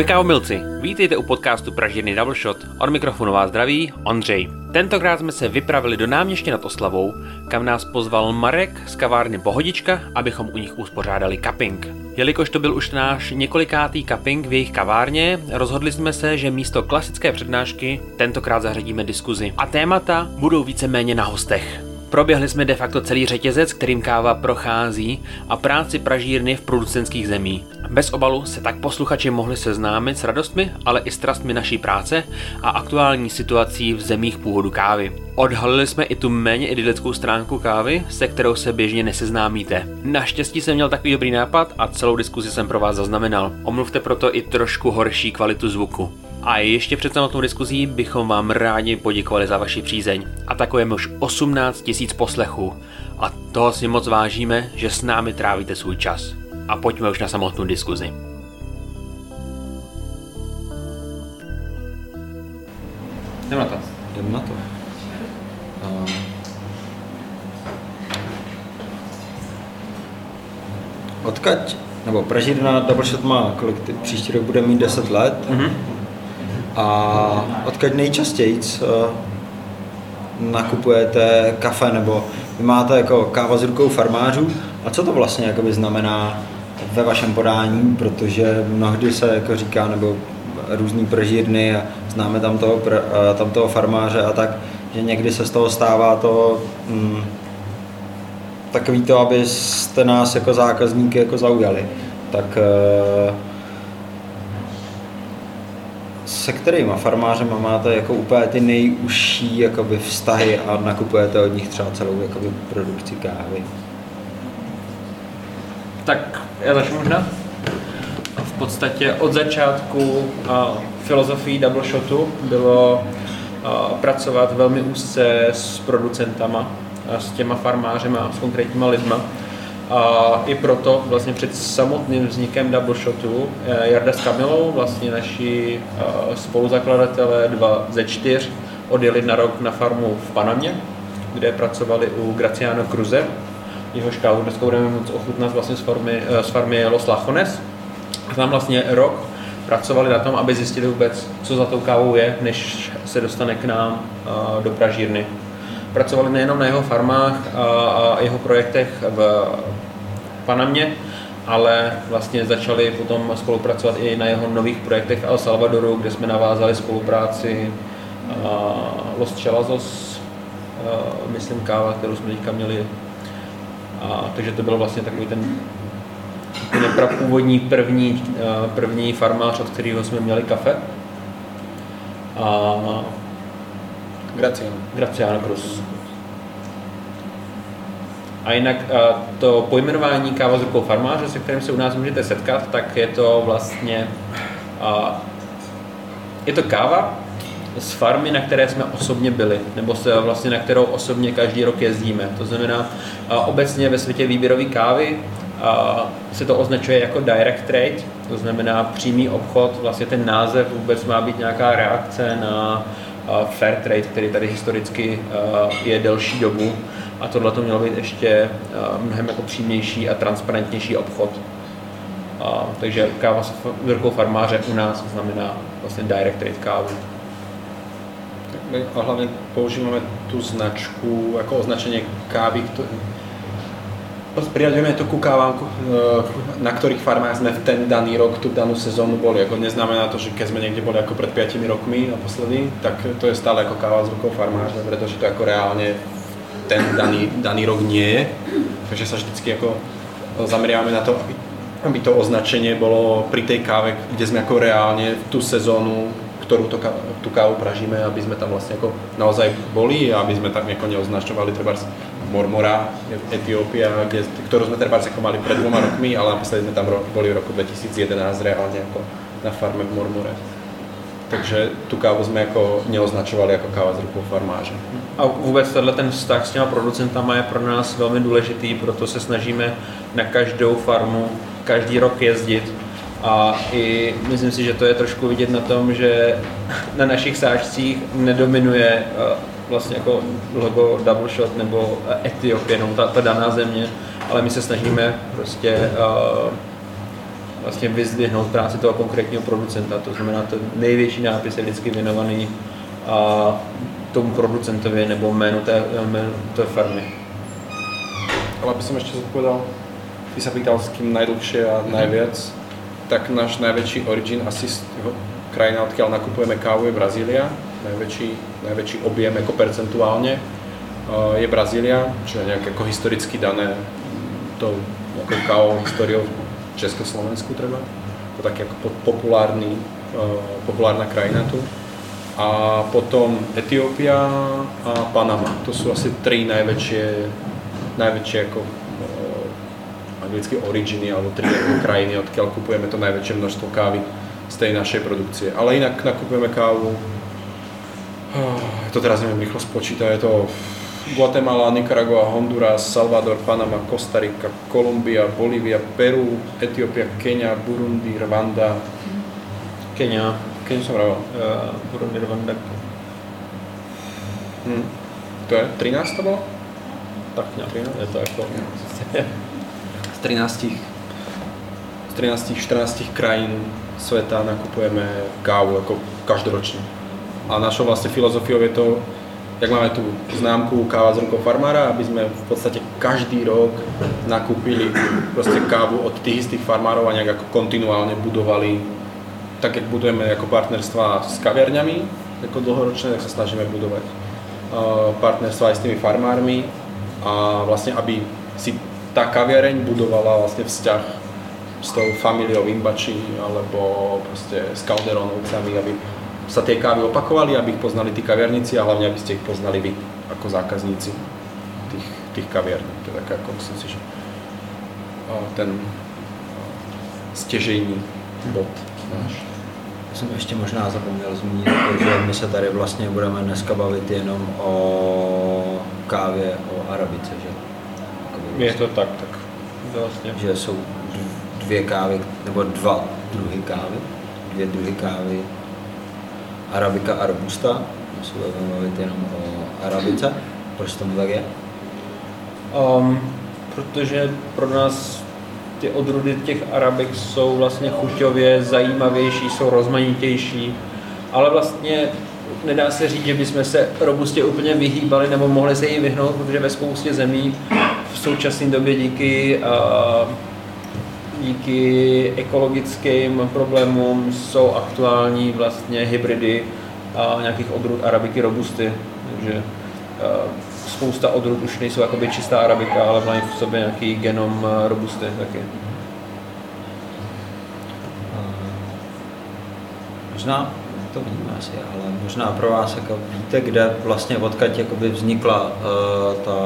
Ahoj kávomilci, vítejte u podcastu Pražírny Double Shot. Od mikrofonu vás zdraví Ondřej. Tentokrát jsme se vypravili do náměště nad Oslavou, kam nás pozval Marek z kavárny Pohodička, abychom u nich uspořádali cupping. Jelikož to byl už náš několikátý cupping v jejich kavárně, rozhodli jsme se, že místo klasické přednášky tentokrát zařadíme diskuzi. A témata budou víceméně na hostech. Proběhli jsme de facto celý řetězec, kterým káva prochází a práci pražírny v producentských zemí. Bez obalu se tak posluchači mohli seznámit s radostmi, ale i strastmi naší práce a aktuální situací v zemích původu kávy. Odhalili jsme i tu méně idylickou stránku kávy, se kterou se běžně neseznámíte. Naštěstí jsem měl takový dobrý nápad a celou diskuzi jsem pro vás zaznamenal. Omluvte proto i trošku horší kvalitu zvuku. A ještě před samotnou diskuzí bychom vám rádi poděkovali za vaši přízeň. A takujeme už 18 tisíc poslechů. A toho si moc vážíme, že s námi trávíte svůj čas. A pojďme už na samotnou diskuzi. Jdeme na to. Jdeme na to. Uh, odkaď, nebo Pražírna Double Shot má, kolik ty, příští rok bude mít 10 let. Mm-hmm. A odkud nejčastěji nakupujete kafe nebo vy máte jako káva s rukou farmářů a co to vlastně jakoby znamená ve vašem podání, protože mnohdy se jako říká, nebo různý pržírny a známe tam toho, tam toho farmáře a tak, že někdy se z toho stává to mm, takový to, abyste nás jako zákazníky jako zaujali. Tak uh, se kterýma farmářema máte jako úplně ty nejužší jakoby, vztahy a nakupujete od nich třeba celou jakoby, produkci kávy? Tak já začnu možná. V podstatě od začátku a, filozofii Double Shotu bylo a, pracovat velmi úzce s producentama, a s těma farmářema, s konkrétníma lidma a i proto vlastně před samotným vznikem Double Shotu eh, Jarda s Kamilou, vlastně naši eh, spoluzakladatelé, dva ze čtyř, odjeli na rok na farmu v Panamě, kde pracovali u Graciano Cruze. Jehož kávu dneska budeme moc ochutnat vlastně z, farmy, eh, z farmy Los Lachones. A tam vlastně rok pracovali na tom, aby zjistili vůbec, co za tou kávou je, než se dostane k nám do pražírny pracovali nejenom na jeho farmách a jeho projektech v Panamě, ale vlastně začali potom spolupracovat i na jeho nových projektech v El Salvadoru, kde jsme navázali spolupráci Los Chelazos, myslím káva, kterou jsme teďka měli. A, takže to byl vlastně takový ten původní první, první farmář, od kterého jsme měli kafe. A Graciano. Graciano Cruz. A jinak to pojmenování káva z rukou farmáře, se kterým se u nás můžete setkat, tak je to vlastně je to káva z farmy, na které jsme osobně byli, nebo se vlastně na kterou osobně každý rok jezdíme. To znamená, obecně ve světě výběrové kávy se to označuje jako direct trade, to znamená přímý obchod, vlastně ten název vůbec má být nějaká reakce na fair trade, který tady historicky je delší dobu a tohle to mělo být ještě mnohem jako přímější a transparentnější obchod. A, takže káva s velkou farmáře u nás znamená vlastně direct trade kávu. My a hlavně používáme tu značku jako označení kávy, Priaďujeme to ku kávám, na ktorých farmách sme v ten daný rok, tú danú sezónu boli. Ako neznamená to, že keď sme niekde boli ako pred 5 rokmi naposledy, tak to je stále ako káva z rukou farmářa, pretože to ako reálne ten daný, daný rok nie je. Takže sa vždycky ako zameriavame na to, aby, aby to označenie bolo pri tej káve, kde sme ako reálne tú sezónu ktorú to, tú kávu pražíme, aby sme tam vlastne ako naozaj boli a aby sme tam ako neoznačovali treba Mormora, Etiópia, kde, ktorú sme treba ako mali pred dvoma rokmi, ale naposledy sme tam boli v roku 2011 reálne ako na farme v Mormore. Takže tu kávu jsme jako neoznačovali jako káva z rukou farmáře. A vůbec tenhle ten vztah s těma producentama je pro nás velmi důležitý, proto se snažíme na každou farmu každý rok jezdit a i myslím si, že to je trošku vidět na tom, že na našich sáčcích nedominuje eh, vlastně jako logo Double Shot nebo Etiopie, no, ta, ta daná země, ale my se snažíme prostě uh, vlastně vyzdvihnout práci toho konkrétního producenta. To znamená, ten největší nápis je vždycky věnovaný a tomu producentovi nebo jménu té, jménu té farmy. Ale aby som ešte zodpovedal, ty sa pýtal s kým najdlhšie a najviac, tak náš najväčší origin asi z krajina, odkiaľ nakupujeme kávu je Brazília. Najväčší, najväčší objem ako percentuálne uh, je Brazília, čo je nejak ako historicky dané tou nejakou kávou históriou v Československu treba. To taký ako po- populárny, uh, populárna krajina tu. A potom Etiópia a Panama. To sú asi tri najväčšie, najväčšie ako uh, anglicky originy alebo tri ako krajiny, odkiaľ kupujeme to najväčšie množstvo kávy z tej našej produkcie. Ale inak nakupujeme kávu, ah, to teraz neviem rýchlo spočítať, je to Guatemala, Nicaragua, Honduras, Salvador, Panama, Kostarika, Kolumbia, Bolívia, Peru, Etiópia, Kenia, Burundi, Rwanda. Kenia, Keniu som vravel. uh, Burundi, Rwanda, Hm. To je 13 to bolo? tak nějak. Je to jako... Z 13, z 13, 14 krajín sveta nakupujeme kávu ako každoročne. A našou vlastne filozofiou je to, jak máme tu známku káva z rukou farmára, aby sme v podstate každý rok nakúpili proste kávu od tých istých farmárov a nejak ako kontinuálne budovali, tak jak budujeme ako partnerstva s kaviarňami, ako dlhoročné, tak sa snažíme budovať uh, partnerstva aj s tými farmármi a vlastne aby si tá kaviareň budovala vlastne vzťah s tou familiou Imbači alebo proste s Calderonovcami, aby sa tie kávy opakovali, aby ich poznali tí kaviarníci a hlavne aby ste ich poznali vy ako zákazníci tých, tých kaviarní. To je také ako myslím si, že ten stěžejní bod náš. Já jsem ještě možná zapomněl zmínit, že my se tady vlastně budeme dneska bavit jenom o kávě, o arabice, že? Jakoby Je to tak, tak. Vlastně. že jsou dvě kávy, nebo dva druhy kávy, dvě druhy kávy, arabika a robusta, my se budeme bavit jenom o arabice, proč tomu tak je? Um, protože pro nás ty odrůdy těch arabik jsou vlastně chuťově zajímavější, jsou rozmanitější, ale vlastně nedá se říct, že bychom se robustě úplně vyhýbali nebo mohli se jí vyhnout, protože ve spoustě zemí v současné době díky, uh, díky ekologickým problémům jsou aktuální vlastně hybridy uh, nějakých odrůd arabiky robusty, takže uh, spousta odrůd už nejsou jakoby čistá arabika, ale mají v sobě nějaký genom uh, robusty taky. Možná to víme asi, ale možná pro vás jako víte, kde vlastně odkud jakoby vznikla uh, ta,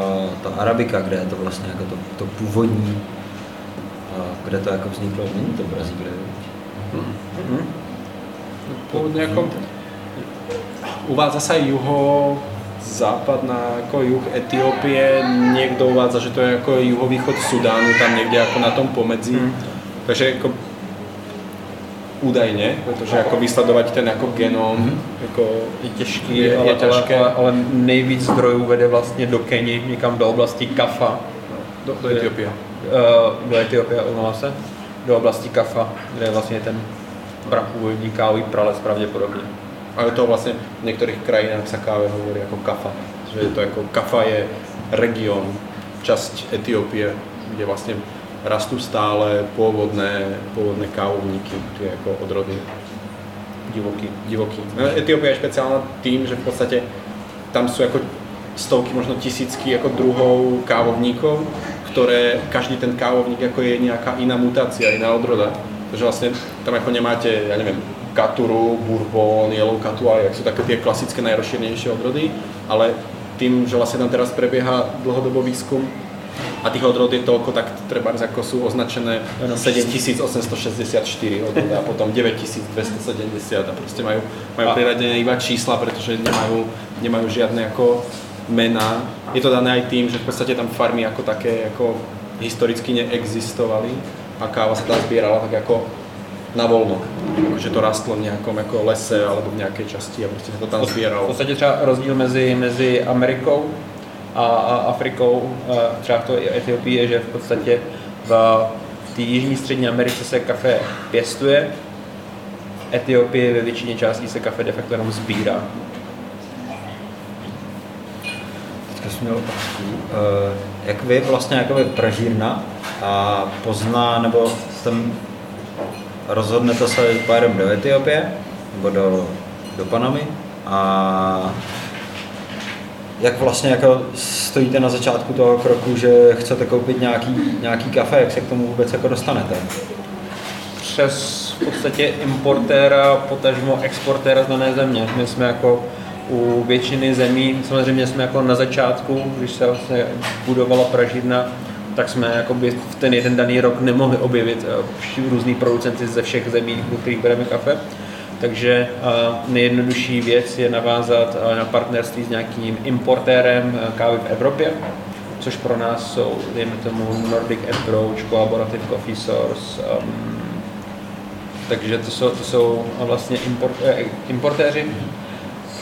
ta arabika, kde je to vlastně jako to, to původní, kde to jako vzniklo, není to Brazílie. Mhm. Pôvodne ako uvádza sa juho západná ako juh Etiópie, niekto uvádza, že to je ako juhovýchod Sudánu, tam niekde ako na tom pomedzi. Hmm. Takže ako údajne, pretože ako vysledovať ten ako genóm, ako Je těžký, Je- je ale, těžké. ale, ale, nejvíc zdrojů vede vlastně do Keni, někam do oblasti Kafa, do, do Etiópie. Uh, do Etiopie, omlouvám se, do oblasti Kafa, kde je vlastně ten prapůvodní kávový prales pravděpodobně. Ale to vlastne v niektorých krajinách sa káve hovorí ako kafa. Že to ako, kafa je región, časť Etiópie, kde vlastne rastú stále pôvodné, pôvodné kávovníky, tie ako odrody divoký. divoký. No, Etiópia je špeciálna tým, že v podstate tam sú ako stovky, možno tisícky ako druhov kávovníkov, ktoré každý ten kávovník ako je nejaká iná mutácia, iná odroda. Takže vlastne tam ako nemáte, ja neviem, Katuru, Bourbon, Yellow Catu, a jak sú také tie klasické najrozšírenejšie odrody, ale tým, že vlastne tam teraz prebieha dlhodobo výskum a tých odrod je toľko, tak treba ako sú označené 7864 odrody a potom 9270 a proste majú, majú A- priradené iba čísla, pretože nemajú, nemajú žiadne ako mená. Je to dané aj tým, že v podstate tam farmy ako také ako historicky neexistovali a káva sa tam zbierala tak ako na voľno. Že to rastlo v nejakom ako lese alebo v nejakej časti a proste sa to tam V zbieralo. podstatě třeba rozdíl mezi, mezi Amerikou a, a Afrikou, a třeba v to Etiopii je, že v podstatě v té Jižní střední Americe se kafe pěstuje, v Etiopii ve většině částí se kafe de facto jenom sbírá. Jsem měl otázku. Eh, Jak vy vlastně jako pražírna a pozná, nebo tam rozhodnete se, pojedeme do Etiopie nebo do, do Panamy a jak vlastně jako stojíte na začátku toho kroku, že chcete koupit nějaký, nějaký kafe, jak se k tomu vůbec jako dostanete? Přes v podstatě importéra, potažmo exportéra z dané země. My jsme jako u většiny zemí, samozřejmě jsme jako na začátku, když se vlastně budovala pražírna, tak jsme jakoby v ten jeden daný rok nemohli objevit eh, různý producenty ze všech zemí, do kterých bereme kafe. Takže eh, nejjednodušší věc je navázat eh, na partnerství s nějakým importérem kávy v Evropě, což pro nás jsou, dejme tomu, Nordic Approach, Collaborative Coffee Source, um, takže to jsou, to jsou vlastně import, eh, importéři,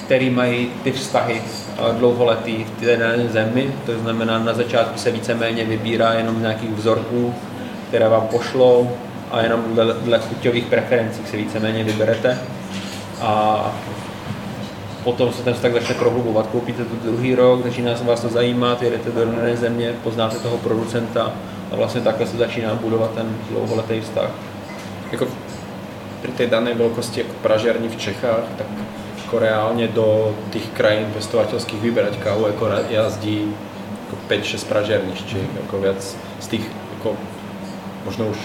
který mají ty vztahy eh, dlouholetý v té dané zemi, to znamená na začátku se víceméně vybírá jenom z nějakých vzorků, které vám pošlou a jenom dle, dle chuťových preferencí se víceméně vyberete a potom se ten vztah začne prohlubovat. Koupíte to druhý rok, začíná se vás to zajímat, jedete do dané země, poznáte toho producenta a vlastně takhle se začíná budovat ten dlouholetý vztah. Jako pri tej danej veľkosti ako pražiarni v Čechách, tak ako reálne do tých krajín pestovateľských vyberať kávu, ako jazdí ako 5-6 pražiarničiek, ako viac z tých ako možno už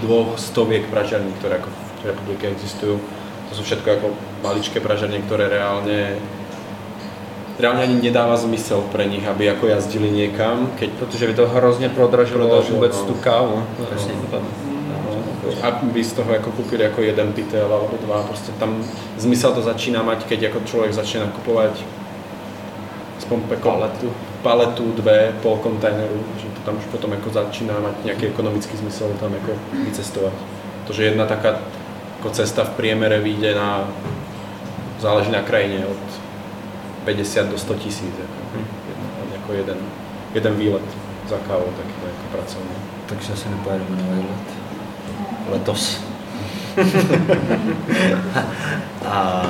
dvoch stoviek pražiarní, ktoré ako v republike existujú. To sú všetko ako maličké pražiarne, ktoré reálne reálne ani nedáva zmysel pre nich, aby ako jazdili niekam, keď Protože by to hrozně prodražilo Prodražilo, vůbec no. tu kávu. Jasně. To tam- aby z toho jako kúpili ako jeden pytel alebo dva, proste tam zmysel to začína mať, keď ako človek začne nakupovať aspoň ako paletu. paletu, dve, pol kontajneru, že to tam už potom jako začíná mať nejaký ekonomický zmysel tam jako vycestovať. To, že jedna taká ako cesta v priemere vyjde na, záleží na krajine, od 50 do 100 tisíc, jako, jako jeden, jeden výlet za kávou, taký jako pracovný. Takže asi nepojedeme na výlet. Letos. a,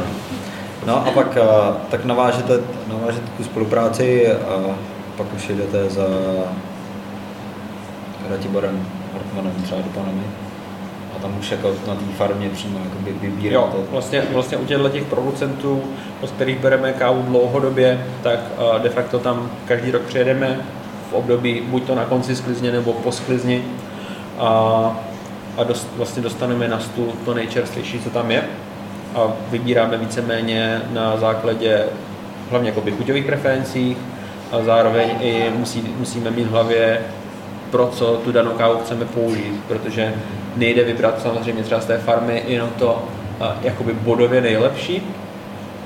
no a pak a, tak navážete, navážete tu spolupráci a pak už jedete za Ratiborem Hartmanem třeba do Panamy. A tam už jako na té farmě přímo jakoby Jo, vybíráte. vlastně, vlastně u těchto těch producentů, od kterých bereme kávu dlouhodobě, tak eh, de facto tam každý rok přijedeme v období buď to na konci sklizně nebo po sklizni a, a dost, vlastně dostaneme na stůl to nejčerstvější, co tam je. A vybíráme víceméně na základě hlavně jako chuťových preferencí a zároveň i musí, musíme mít v hlavě pro co tu danou kávu chceme použít, protože nejde vybrat samozřejmě třeba z té farmy jenom to jakoby bodově nejlepší,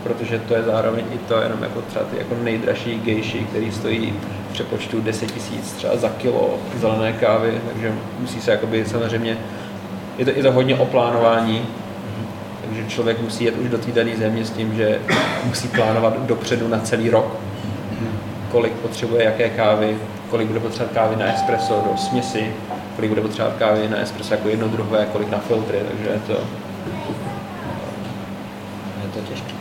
protože to je zároveň i to jenom jako třeba ty jako nejdražší gejši, který stojí v přepočtu 10 tisíc třeba za kilo zelené kávy, takže musí se jakoby samozřejmě, je to, je to hodně o plánování, takže člověk musí jet už do té dané země s tím, že musí plánovat dopředu na celý rok, kolik potřebuje jaké kávy, kolik bude potřebovat kávy na espresso do směsi, kolik bude potřebovat kávy na espresso jako jedno druhé, kolik na filtry, takže je to... Je to těžké.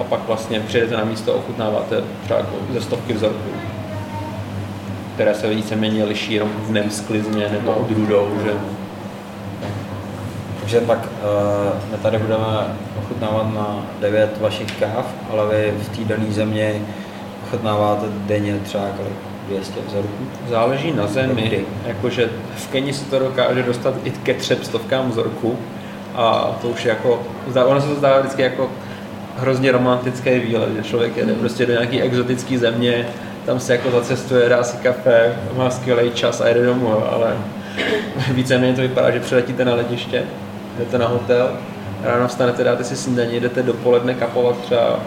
A pak vlastně přijedete na místo, ochutnáváte třeba jako ze stovky vzorků, které se víceméně liší jenom v dnem sklizně nebo odrůdou, že Takže pak uh, my tady budeme ochutnávat na 9 vašich káv, ale vy v té dané země ochutnáváte denně třeba kolik? 200 vzorků? záleží na zemi. Jakože v Keni se to dokáže dostat i ke třem stovkám vzorků a to už je jako, ono se to zdá vždycky jako hrozně romantický výlet, že člověk jede prostě do nějaký exotické země, tam se jako zacestuje, dá si kafe, má skvělý čas a jede domů, ale víceméně to vypadá, že přiletíte na letiště, jdete na hotel, ráno vstanete, dáte si snídaní, jdete dopoledne kapovat třeba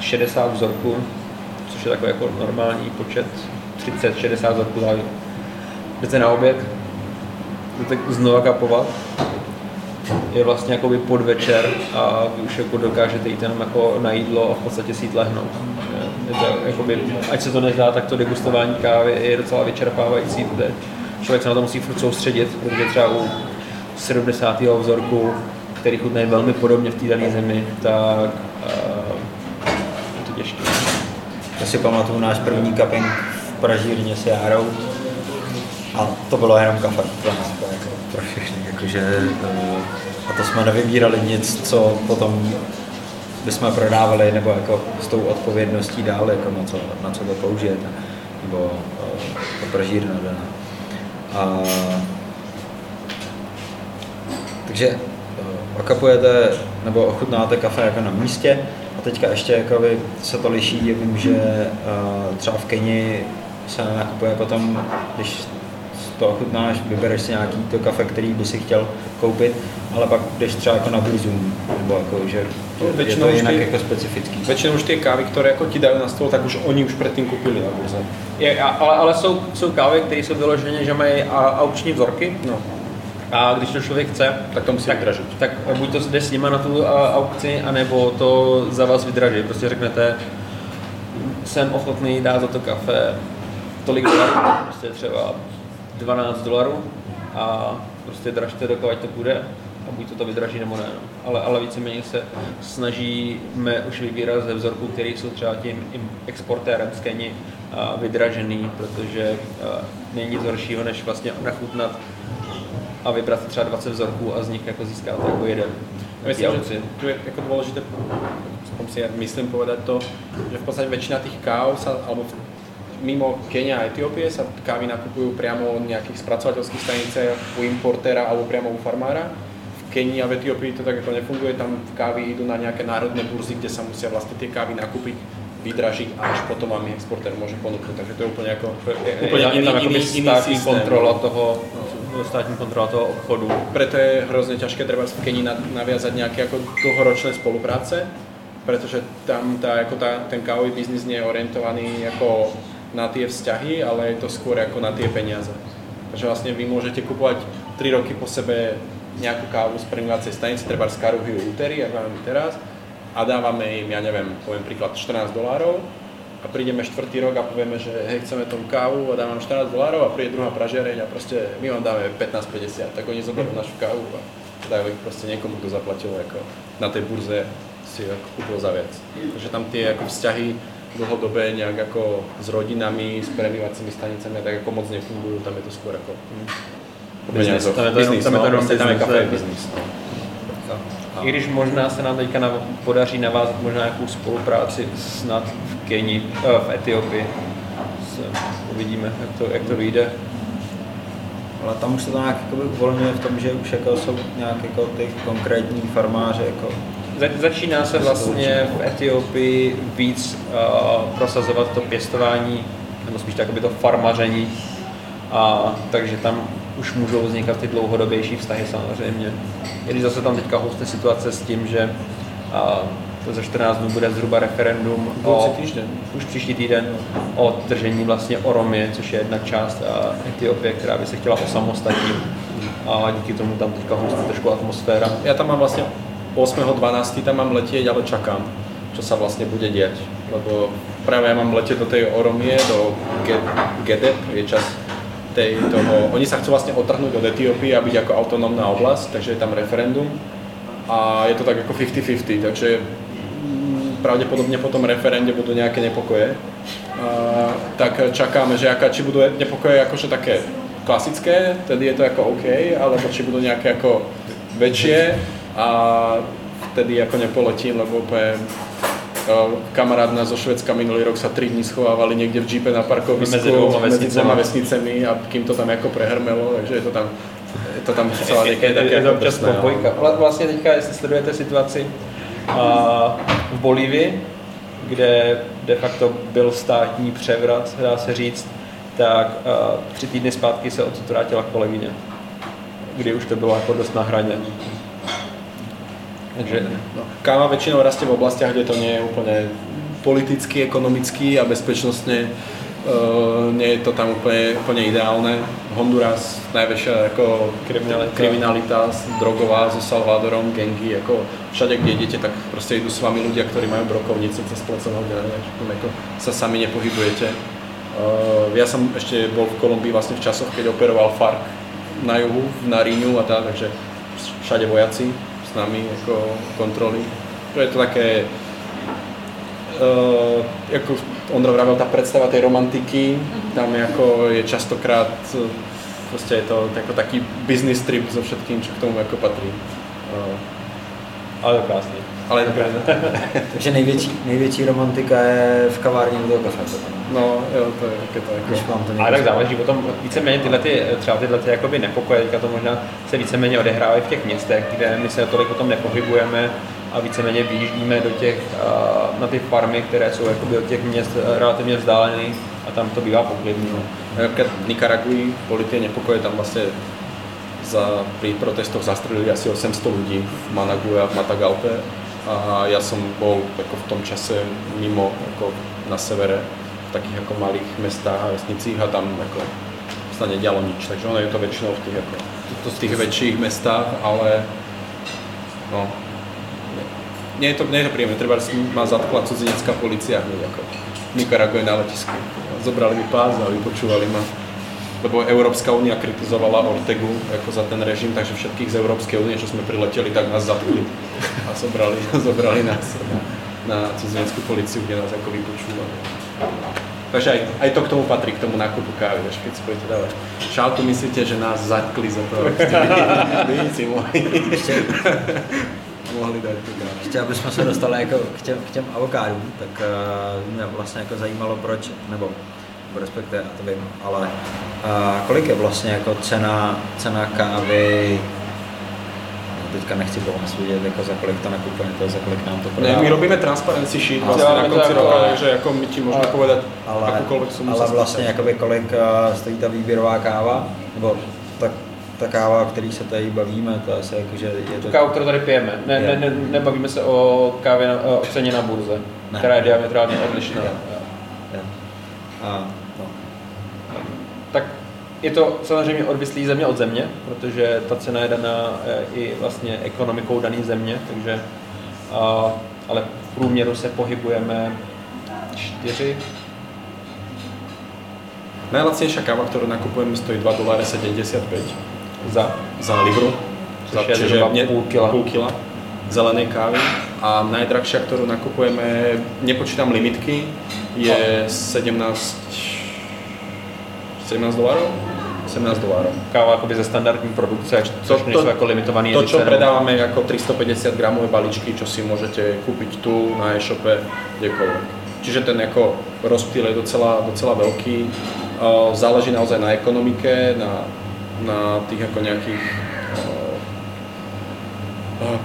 60 vzorků, což je takový jako normální počet, 30-60 vzorků záleží. Jdete na oběd, jdete znova kapovat, je vlastně jakoby podvečer a vy už jako dokážete jít jenom jako na jídlo a v podstatě si jít lehnout. Je to jakoby, ať se to nezdá, tak to degustování kávy je docela vyčerpávající, protože člověk se na to musí furt soustředit, protože třeba u 70. vzorku, který chutnají velmi podobně v té dané zemi, tak uh, je to těžké. Já si pamatuju náš první cupping v pražírně s Járou a to bylo jenom kafe pro jako pro všechny, jakože, uh, a to jsme nevybírali nic, co potom bychom prodávali nebo jako s tou odpovědností dál, jako na co, na co to použijete, nebo uh, to pražírna daná. A, takže uh, okapujete nebo ochutnáte kafe jako na místě a teďka ještě jako se to liší, vím, že uh, třeba v Keni se nakupuje potom, když to ochutnáš, vybereš si nějaký to kafe, který by si chtěl koupit, ale pak jdeš třeba jako na burzu, nebo jako, že je, je to jinak ty, jako specifický. Většinou už ty kávy, které jako ti dají na stůl, tak už oni už předtím koupili na burze. Je, ale, ale jsou, jsou kávy, které jsou vyloženě, že mají aukční vzorky. No. A když to člověk chce, tak to musí tak, vydražit. Tak buď to jde s nima na tu aukci, anebo to za vás vydraží. Prostě řeknete, jsem ochotný dát za to kafe tolik dolarů, prostě třeba 12 dolarů a prostě dražte, dokud to bude a buď to to vydraží nebo ne. No. Ale, ale víceméně se snažíme už vybírat ze vzorků, které jsou třeba tím exportérem z Keni vydražený, protože není nic horšího, než vlastně nachutnat a vybrat třeba 20 vzorků a z nich jako získat jako jeden. Myslím, že tu je jako dôležité, si myslím povedať to, že v podstate väčšina tých káv sa, alebo mimo Kenia a Etiópie sa kávy nakupujú priamo od nejakých spracovateľských stanicách u importéra alebo priamo u farmára. V Kenii a v Etiópii to tak ako nefunguje, tam kávy idú na nejaké národné burzy, kde sa musia vlastne tie kávy nakúpiť vydražiť a až potom vám exportér môže ponúknuť. Takže to je úplne ako úplne iný, iný, iný státní kontrola toho, no. státní kontrola toho obchodu. Preto je hrozne ťažké treba v Kenii naviazať nejaké ako dlhoročné spolupráce, pretože tam tá, ako tá, ten kávový biznis nie je orientovaný ako na tie vzťahy, ale je to skôr ako na tie peniaze. Takže vlastne vy môžete kupovať 3 roky po sebe nejakú kávu z premývacej stanice, treba z Karuhiu Útery, ako máme teraz, a dávame im, ja neviem, poviem príklad 14 dolárov a prídeme štvrtý rok a povieme, že hej, chceme tomu kávu a dávam 14 dolárov a príde druhá pražiareň a proste my vám dáme 15,50, tak oni zoberú našu kávu a dajú ich proste niekomu, kto zaplatil ako na tej burze si kúpil za viac. Takže tam tie ako vzťahy dlhodobé nejak ako s rodinami, s premývacími stanicami tak ako moc nefungujú, tam je to skôr ako hm, business, tam je to business, tam je to tam je kafe business. No. I když možná se nám teďka podaří navázat možná nějakou spolupráci snad v Keni, eh, v Etiopii. Uvidíme, jak to, jak to vyjde. Ale tam už se to nějak uvolňuje v tom, že už jako jsou nějak jako ty konkrétní farmáři jako začíná se vlastně v Etiopii víc uh, prosazovat to pěstování, nebo spíš tak, to farmaření, a, takže tam už můžou vznikat ty dlouhodobější vztahy samozřejmě. I když zase tam teďka hosté situace s tím, že a, to za 14 dnů bude zhruba referendum o, týžden. už příští týden o držení vlastně Oromy, což je jedna část Etiopie, která by se chtěla osamostatnit a díky tomu tam teďka hostí trošku atmosféra. Já tam mám vlastně 8.12. tam mám letieť, ale čakám, čo sa vlastne bude diať. Lebo práve ja mám letieť do tej Oromie, do Gedep, je čas tej, toho, oni sa chcú vlastne otrhnúť od Etiópie a byť ako autonómna oblasť, takže je tam referendum a je to tak ako 50-50, takže pravdepodobne po tom referende budú nejaké nepokoje. A, tak čakáme, že aká, či budú nepokoje akože také klasické, tedy je to ako OK, alebo či budú nejaké ako väčšie a vtedy ako nepoletím, lebo úplne kamarát nás zo Švedska minulý rok sa 3 dní schovávali niekde v džípe na parkovisku medzi dvoma vesnicami. dvoma vesnicami a kým to tam jako prehrmelo, takže je to tam, je to tam celá někde také jako drsné. Vlastně teďka, jestli sledujete situaci v Bolívii, kde de facto byl státní převrat, dá se říct, tak tři týdny zpátky se odsud vrátila kolegyně, kdy už to bylo jako dost na hraně. Takže no, káva väčšinou rastie v oblastiach, kde to nie je úplne politicky, ekonomicky a bezpečnostne uh, nie je to tam úplne, úplne ideálne. Honduras, najväčšia ako kriminalita. kriminalita drogová so Salvadorom, gengy, ako všade, kde idete, tak proste idú s vami ľudia, ktorí majú brokovnice cez pleco nohy, ako sa sami nepohybujete. Uh, ja som ešte bol v Kolumbii vlastne v časoch, keď operoval FARC na juhu, v Naríňu a tak, takže všade vojaci s nami ako kontroly. To je to také, uh, ako Ondra vravel, tá predstava tej romantiky, tam ako je častokrát proste je to ako taký business trip so všetkým, čo k tomu ako patrí. Uh, ale krásný. Ale je. Takže největší, největší romantika je v kavárně u toho kafe. No, jo, to je to jako... Když mám to Ale tak záleží potom víceméně tyhle ty, třeba tyhle ty jakoby nepokoje, teďka to možná se víceméně odehrávají v těch městech, kde my se tolik potom nepohybujeme a víceméně vyjíždíme do těch, na ty farmy, které jsou jakoby od těch měst relativně vzdálené a tam to bývá poklidný. No. Napríklad v Nikaragui boli tie nepokoje, tam vlastne za, pri protestoch zastrelili asi 800 ľudí v Manague a v Matagalpe a ja som bol ako v tom čase mimo ako na severe v takých ako malých mestách a vesnicích a tam ako sa nedialo nič, takže ono je to väčšinou v tých, ako, to v tých väčších mestách, ale no, nie je to, nie je to príjemné, treba ma zatkla cudzinecká policia hneď ako v Nikarague na letisku. Zobrali mi pás a vypočúvali ma lebo Európska únia kritizovala Ortegu ako za ten režim, takže všetkých z Európskej únie, čo sme prileteli, tak nás zatkli a zobrali, zobrali nás na, na cudzineckú policiu, kde nás ako vypočúvali. Takže aj, aj to k tomu patrí, k tomu nákupu kávy, až keď si budete dávať šálku, myslíte, že nás zatkli za to, aby ste vy, vy si mohli, mohli dát tu kávu. Ještě abychom se dostali jako k těm, k těm avokádům, tak uh, mě vlastně jako zajímalo proč, nebo respektive, já to vím, ale a kolik je vlastně jako cena, cena kávy no, teďka nechci pomoct vidět, jako za kolik to nakupujete, za kolik nám to prodává. Ne, my robíme transparency sheet vlastně na konci roka, takže jako my ti můžeme povedat ale, jakoukoliv sumu Ale vlastně jakoby kolik stojí ta výběrová káva, nebo tak ta káva, o který se tady bavíme, to asi jako, že je to... Kávu, kterou tady pijeme. Ne, ne, ne, nebavíme se o kávě, na, o ceně na burze, ne. která je diametrálně odlišná. Ne. Ne. A je to samozřejmě odvislý země od země, protože ta cena je daná eh, i vlastně ekonomikou dané země, takže a, ale v průměru se pohybujeme 4 Najlacnejšia káva, ktorú nakupujeme, stojí 2,75 za, za libru. Za, je čiže ne, půl kila. půl kila zelenej kávy. A najdrahšia, ktorú nakupujeme, nepočítam limitky, je 17 17 dolarů? 17 dolarů. Káva jakoby ze standardní produkce, což to, to, jsou jako limitované To, čo predáváme jako 350 gramové balíčky, čo si môžete kúpiť tu na e-shope, kdekoľvek. Čiže ten jako rozptýl je docela, docela veľký. Záleží naozaj na ekonomike, na, na tých jako nejakých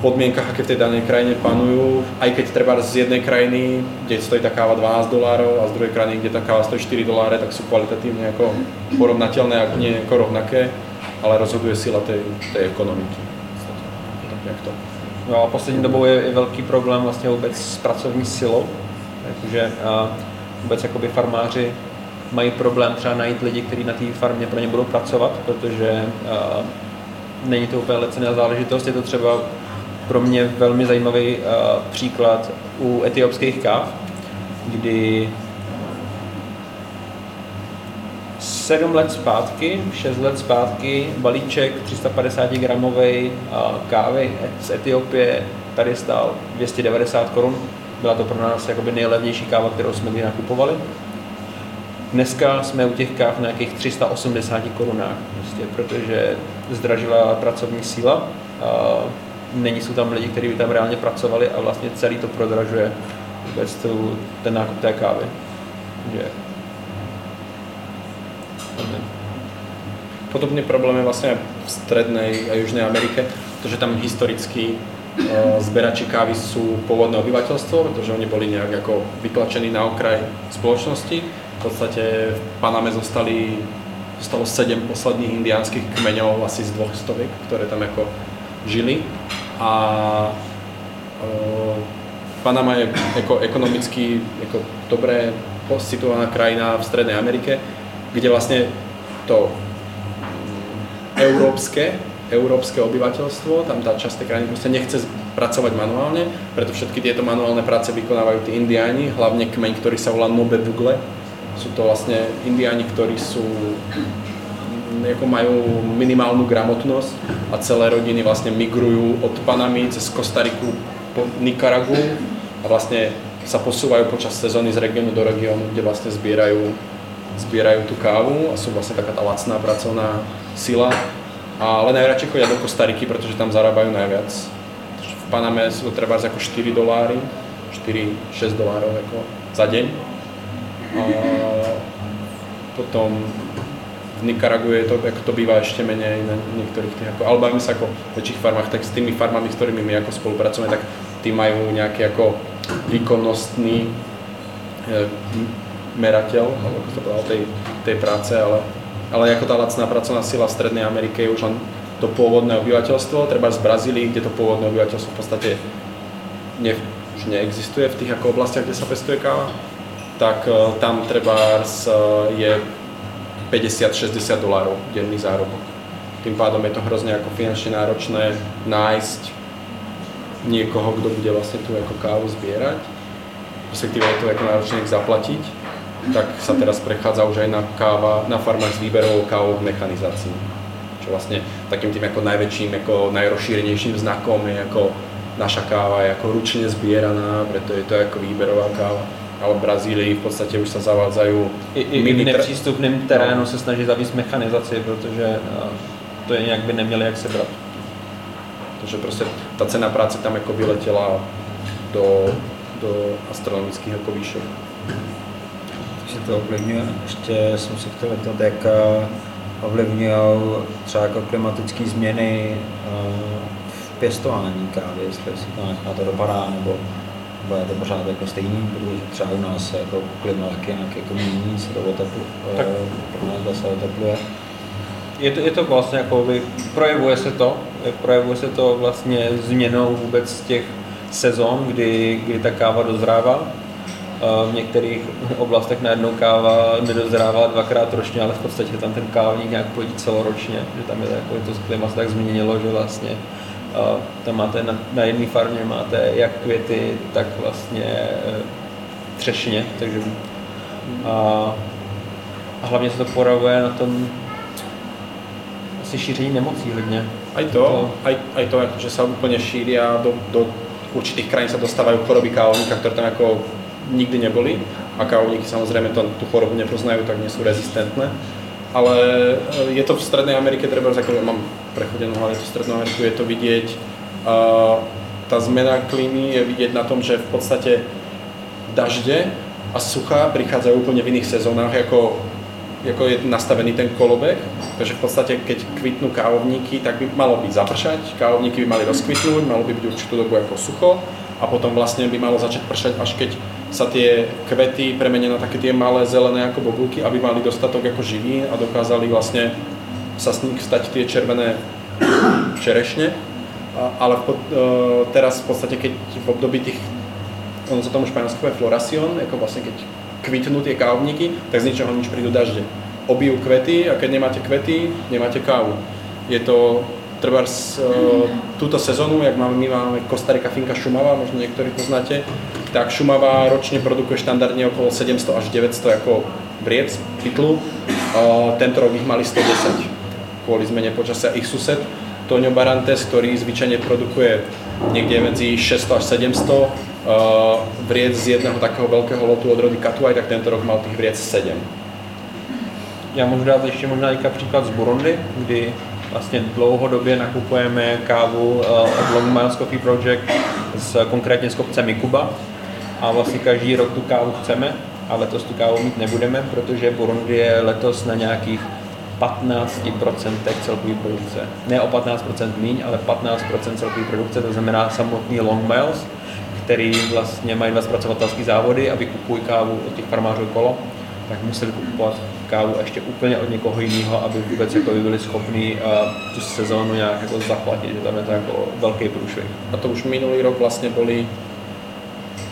podmienkach, aké v tej danej krajine panujú, aj keď treba z jednej krajiny, kde stojí tá káva 12 dolárov a z druhej krajiny, kde tá káva stojí 4 doláre, tak sú kvalitatívne ako porovnateľné, ak nie ako rovnaké, ale rozhoduje sila tej, tej ekonomiky. Tak jak to. No a poslední dobou je, je velký problém vlastně vůbec s pracovní silou, takže a vůbec jakoby farmáři mají problém třeba najít lidi, kteří na té farmě pro ně budou pracovat, protože a, není to úplně lecená záležitost, je to třeba pro mě velmi zajímavý uh, příklad u etiopských káv, kdy sedm let zpátky, 6 let zpátky, balíček 350 gramový uh, kávy z Etiopie tady stál 290 korun. Byla to pro nás jakoby nejlevnější káva, kterou jsme kdy nakupovali. Dneska jsme u těch káv na nějakých 380 korunách, prostě, protože zdražila pracovní síla. A není jsou tam lidi, kteří by tam reálně pracovali a vlastně celý to prodražuje vůbec tu, ten nákup té kávy. Že... Podobný problém je vlastně v strednej a južnej Amerike, protože tam historicky zberači kávy sú pôvodné obyvateľstvo, protože oni boli nejak ako vytlačení na okraj spoločnosti. V podstate v Paname zostali, zostalo sedem posledných indiánskych kmeňov asi z dvoch stoviek, ktoré tam ako žili a uh, Panama je jako ekonomicky jako dobré situovaná krajina v Strednej Amerike, kde vlastne to európske, európske obyvateľstvo, tam tá časť krajiny proste nechce pracovať manuálne, preto všetky tieto manuálne práce vykonávajú tí indiáni, hlavne kmeň, ktorý sa volá Nobe Bugle, Sú to vlastne indiáni, ktorí sú ako majú minimálnu gramotnosť a celé rodiny vlastne migrujú od Panamy cez Kostariku po Nikaragu a vlastne sa posúvajú počas sezóny z regiónu do regiónu, kde zbierajú, zbierajú tú kávu a sú vlastne taká tá lacná pracovná sila. Ale najradšej chodia do Kostariky, pretože tam zarábajú najviac. V Paname sú to treba ako 4 doláry, 4-6 dolárov ako za deň. A potom v Nikaragu je to, ako to býva ešte menej na niektorých tých, ako, ale bavíme sa ako v väčších farmách, tak s tými farmami, s ktorými my ako spolupracujeme, tak tí majú nejaký ako výkonnostný e, merateľ, alebo ako to povedal, tej, tej práce, ale, ale ako tá lacná pracovná sila v Strednej Amerike je už len to pôvodné obyvateľstvo, treba z Brazílii, kde to pôvodné obyvateľstvo v podstate ne, už neexistuje v tých ako oblastiach, kde sa pestuje káva, tak e, tam treba je 50-60 dolárov denný zárobok. Tým pádom je to hrozne ako finančne náročné nájsť niekoho, kto bude vlastne tú ako kávu zbierať, respektíve je to ako náročné ich zaplatiť, tak sa teraz prechádza už aj na, káva, na farmách s výberovou kávou v mechanizácii. Čo vlastne takým tým ako najväčším, ako najrozšírenejším znakom je ako naša káva je ako ručne zbieraná, preto je to ako výberová káva ale v Brazílii v podstatě už se zavádzají I, i, i v nepřístupném terénu se snaží zavíst mechanizaci, protože to je nějak by neměli jak sebrat. Takže prostě ta cena práce tam jako vyletěla do, do astronomických jako výšek. Takže to ovlivňuje, ještě jsem se chtěl zeptat, jak ovlivňují třeba jako klimatické změny v pěstování kávy, jestli si to na to dopadá, nebo bude to pořád jako stejný, protože třeba u nás se jako klima taky nějak jako mění, se to otepluje, tak. pro nás zase otepluje. Je to, je to vlastně jako, projevuje se to, projevuje se to vlastně změnou vůbec těch sezon, kdy, kdy ta káva dozrává. V některých oblastech najednou káva nedozrává dvakrát ročně, ale v podstatě tam ten kávník nějak chodí celoročně, že tam je jako to klima se tak změnilo, že vlastně tam máte na, na jedné farmě máte jak květy, tak vlastně e, třešně, takže a, a hlavně se to projevuje na tom asi šíření nemocí hodně. Aj to, to aj, aj to, že sa úplne šíria do, do určitých krajín sa dostávajú choroby kávovníka, ktoré tam ako nikdy neboli a kávovníky samozrejme to, tú chorobu nepoznajú, tak sú rezistentné ale eh, je to v Strednej Amerike, treba ako ja mám prechodenú hlavne v Strednú Ameriku, je to vidieť, tá zmena klímy je vidieť na tom, že v podstate dažde a suchá prichádzajú úplne v iných sezónach, ako, ako je nastavený ten kolobeh. Takže v podstate, keď kvitnú kávovníky, tak by malo byť zapršať, kávovníky by mali rozkvitnúť, malo by byť určitú dobu ako sucho a potom vlastne by malo začať pršať, až keď sa tie kvety premenia na také tie malé zelené ako bobulky, aby mali dostatok ako živí a dokázali vlastne sa z nich stať tie červené čerešne. Ale v, e, teraz v podstate, keď v období tých, ono sa tomu španielsky povie floracion, ako vlastne keď kvitnú tie kávovníky, tak z ničoho nič prídu dažde. Obijú kvety a keď nemáte kvety, nemáte kávu. Je to treba túto sezónu, jak máme, my máme Kostarika Finka Šumava, možno niektorí poznáte, tak Šumava ročne produkuje štandardne okolo 700 až 900 ako briec, pytlu. Tento rok ich mali 110 kvôli zmene počasia. Ich sused Toňo Barantes, ktorý zvyčajne produkuje niekde medzi 600 až 700 vriec z jedného takého veľkého lotu od rody Katuaj, tak tento rok mal tých vriec 7. Já můžu dát ještě možná příklad z Burundi, kdy vlastně dlouhodobě nakupujeme kávu eh, od Long Miles Coffee Project z, konkrétně z kopce Mikuba a vlastně každý rok tu kávu chceme a letos tu kávu mít nebudeme, protože Burundi je letos na nějakých 15% celkové produkce. Ne o 15% míň, ale 15% celkové produkce, to znamená samotný Long Miles, který vlastně mají dva zpracovatelské závody a vykupují kávu od těch farmářů kolo tak museli kupovat kávu ještě úplně od někoho jiného, aby vůbec jako by byli schopní uh, tu sezónu nějak jako zaplatit, že tam je to jako velký průšvih. A to už minulý rok vlastně byli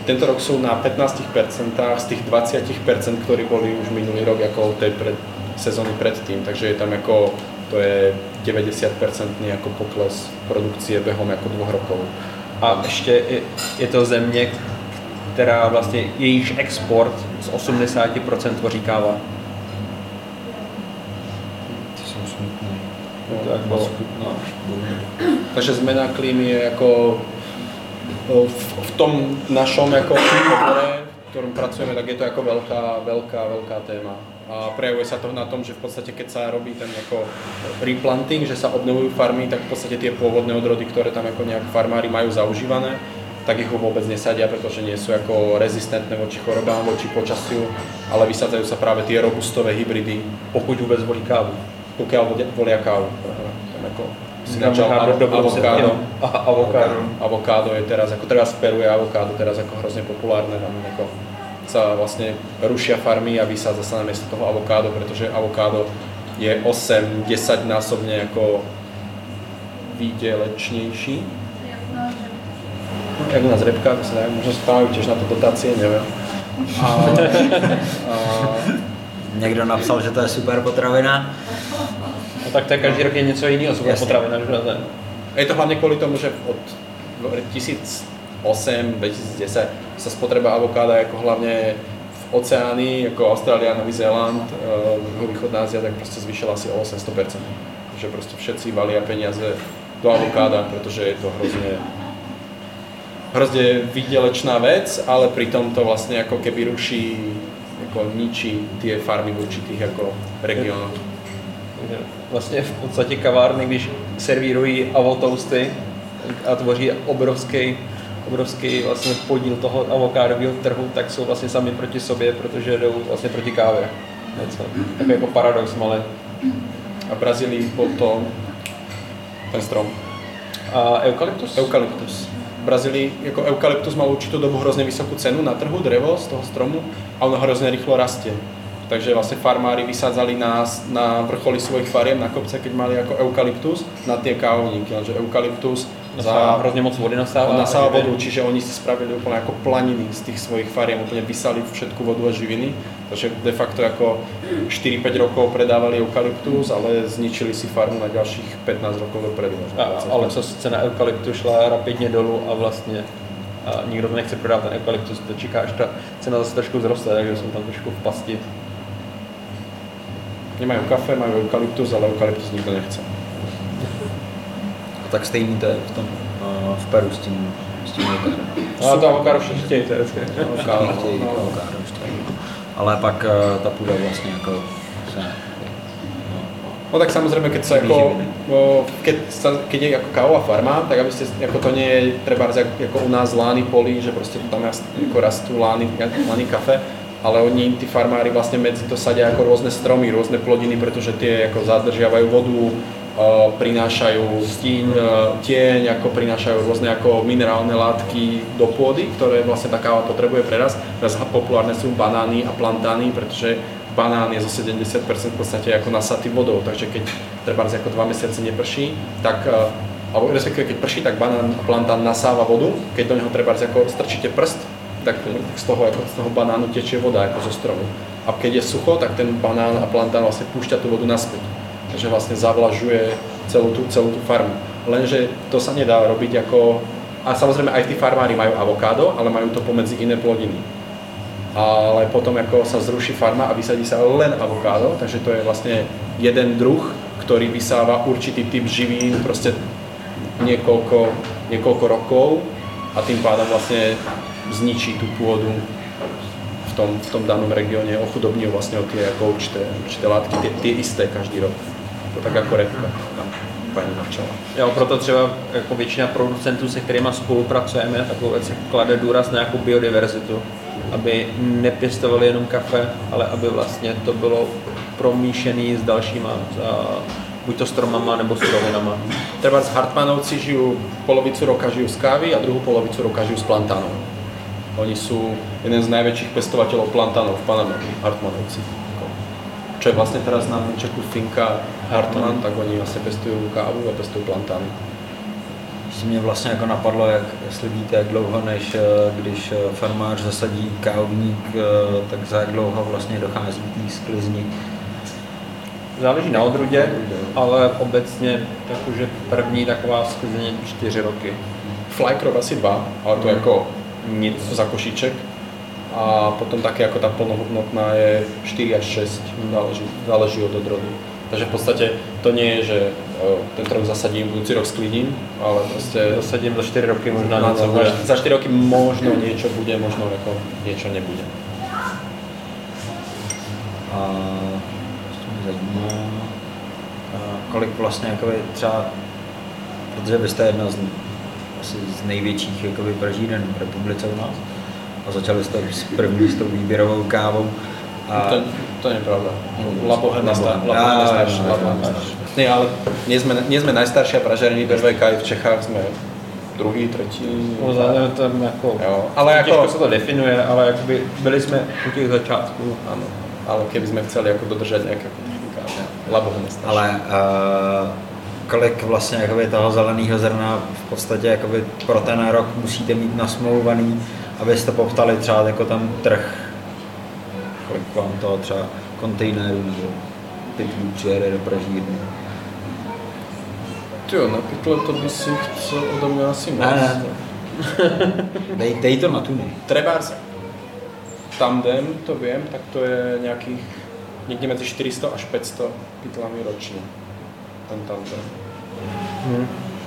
tento rok jsou na 15% z těch 20%, které byly už minulý rok jako té před, sezóny předtím, takže je tam jako, to je 90% jako pokles produkcie během jako dvou rokov. A ještě je, je to země, která vlastně jejíž export z 80% tvoří káva. Ty jsou smutný. To jako, no. Takže zmena klímy je jako v, tom našom jako obore, v ktorom pracujeme, tak je to jako velká, velká, velká téma. A prejavuje sa to na tom, že v podstate keď sa robí ten ako replanting, že sa obnovujú farmy, tak v podstate tie pôvodné odrody, ktoré tam ako nejak farmári majú zaužívané, tak ich vôbec nesadia, pretože nie sú ako rezistentné voči chorobám, voči počasiu, ale vysadzajú sa práve tie robustové hybridy, Pokud vůbec volí kávu. pokiaľ volia kávu. Tam ako možná dobrou avokádo. avokádo. Avokádo je teraz, ako teraz Peru je avokádo teraz ako hrozne populárne, tam ako sa vlastne rušia farmy a vysádza sa na miesto toho avokádo, pretože avokádo je 8-10 násobne ako výdelečnejší. Jak u nás repka, to sa dá, možno stávajú tiež na to dotácie, neviem. A, a, Někdo napsal, že to je super potravina. No tak to je každý rok je něco jiného, Jasně. potravina, že ne? Je to hlavne kvôli tomu, že od 2008-2010 sa spotreba avokáda ako hlavne v oceáni, ako Austrália, Nový Zéland, uh, východná Ázia, tak proste zvýšila asi o 800%. Že proste všetci valia peniaze do avokáda, pretože je to hrozne hrozne výdelečná vec, ale pritom to vlastne ako keby ruší, ako ničí tie farmy v určitých ako regiónoch. Vlastně v podstatě kavárny, když servírují avotousty a tvoří obrovský, obrovský vlastně podíl toho avokádového trhu, tak jsou vlastně sami proti sobě, protože jdou vlastně proti kávě. Něco. Takový jako paradox malý. A Brazílii to ten strom. A eukalyptus? Eukalyptus. V Brazílii jako eukalyptus mal určitou dobu hrozně vysokou cenu na trhu, drevo z toho stromu a ono hrozně rýchlo rastie. Takže vlastně farmári vysádzali na, na vrcholy svojich fariem, na kopce, keď mali jako eukalyptus, na tie kávovníky, lenže eukalyptus Nasává hrozně moc vody nasává. nasává vodu, čiže oni si spravili úplně jako planiny z těch svojich fariem, úplně vysali všetku vodu a živiny, takže de facto jako 4-5 rokov predávali eukalyptus, ale zničili si farmu na dalších 15 rokov dopredu. A, 20. ale co cena eukalyptu šla rapidně dolů a vlastně a nikdo to nechce prodat ten eukalyptus, to čeká, až ta cena zase trošku zroste, takže jsou tam trošku v pasti. Nemajú kafe, majú eukalyptus, ale eukalyptus nikto nechce. A tak stejný to je v tom uh, v Peru s tím, s tím. No a to avokádo všichni chtějí, to je vždycky. Avokádo, chtějí no. avokádo. Ale pak uh, ta půda vlastně jako se, no, No tak samozrejme, keď sa Živiny. ako, no, keď, sa, keď je ako kávová farma, tak aby ste, ako to nie je treba ako u nás lány polí, že proste tam rast, ako rastú lány, lány kafe, ale oni, tí farmári vlastne medzi to sadia ako rôzne stromy, rôzne plodiny, pretože tie ako zadržiavajú vodu, uh, prinášajú Stín. uh, tieň, ako prinášajú rôzne ako minerálne látky do pôdy, ktoré vlastne tá káva potrebuje preraz. Teraz populárne sú banány a plantány, pretože banán je zo 70% v podstate ako nasatý vodou, takže keď treba ako dva mesiace neprší, tak uh, alebo respektíve keď prší, tak banán a plantán nasáva vodu, keď do neho treba ako strčíte prst, tak z toho, ako z toho banánu tečie voda ako zo stromu. A keď je sucho, tak ten banán a plantán vlastne púšťa tú vodu naspäť. Takže vlastne zavlažuje celú tú, celú tú farmu. Lenže to sa nedá robiť ako... A samozrejme aj tí farmári majú avokádo, ale majú to pomedzi iné plodiny. Ale potom ako sa zruší farma a vysadí sa len avokádo, takže to je vlastne jeden druh, ktorý vysáva určitý typ živín proste niekoľko, niekoľko rokov a tým pádom vlastne zničí tú pôdu v tom, v tom danom regióne, ochudobní ho vlastne o tie ako určité, určité látky, tie, tie isté každý rok. To tak ako repka tam pani načala. Jo, proto třeba jako většina producentů, se kterými spolupracujeme, takovou věc klade důraz na nějakou biodiverzitu, aby nepěstovali jenom kafe, ale aby vlastně to bylo promíšený s dalšíma, a buď to stromama nebo surovinama. Treba z Hartmanovci žijú polovicu roka žijú z kávy a druhú polovicu roka žijú z plantánov. Oni sú jeden z najväčších pestovateľov plantánov v Paname, Hartmanovci. Čo je vlastne teraz na Čeku Finka Hartman, tak oni vlastne pestujú kávu a pestujú plantány. Že mě vlastně jako napadlo, jak, jestli víte, jak dlouho, než eh, když eh, farmář zasadí kávovník, eh, tak za jak dlouho vlastně dochází k té sklizni. Záleží na odrůdě, ale obecně tak už je první taková sklizeň čtyři roky. Flycrop asi dva, ale to je ako Nic. za košíček. A potom také jako ta plnohodnotná je 4 až 6, záleží, záleží od odrodu. Takže v podstate to nie je, že o, tento rok zasadím, budúci rok sklidím, ale proste Zasadím za 4 roky možná na něco to, bude. za 4 roky možno niečo bude, možno jako niečo nebude. A ještě mě zajímá, a kolik vlastně jakoby třeba, protože vy jste jedna z, asi z největších jakoby pražíren v republice u nás a začali jste s první s tou výběrovou kávou. A To, to je pravda. Á, Labohe á, nestarší. Nie, ale nie sme, nie sme najstaršia pražiareň výberovej kávy v Čechách, sme druhý, tretí. No, zároveň to jako, Jo, ale těžko jako, se to definuje, ale jakoby byli jsme u těch začátků. áno, ale keby sme chceli jako nejaké kodifikáty, Labohe nestarší. Ale uh, kolik vlastně jakoby toho zeleného zrna v podstatě jakoby pro ten rok musíte mít nasmlouvaný, abyste poptali třeba jako tam trh, kolik vám toho třeba kontejnerů nebo pytlů přijede do pražírny. Tyjo, na pytle to by si chcel odo mňa asi moc. Ne, ne, to. Dej, dej to na tuny. Trebárs tandem, to viem, tak to je nejakých niekde medzi 400 až 500 pytlami ročne. Ten tandem. Hm.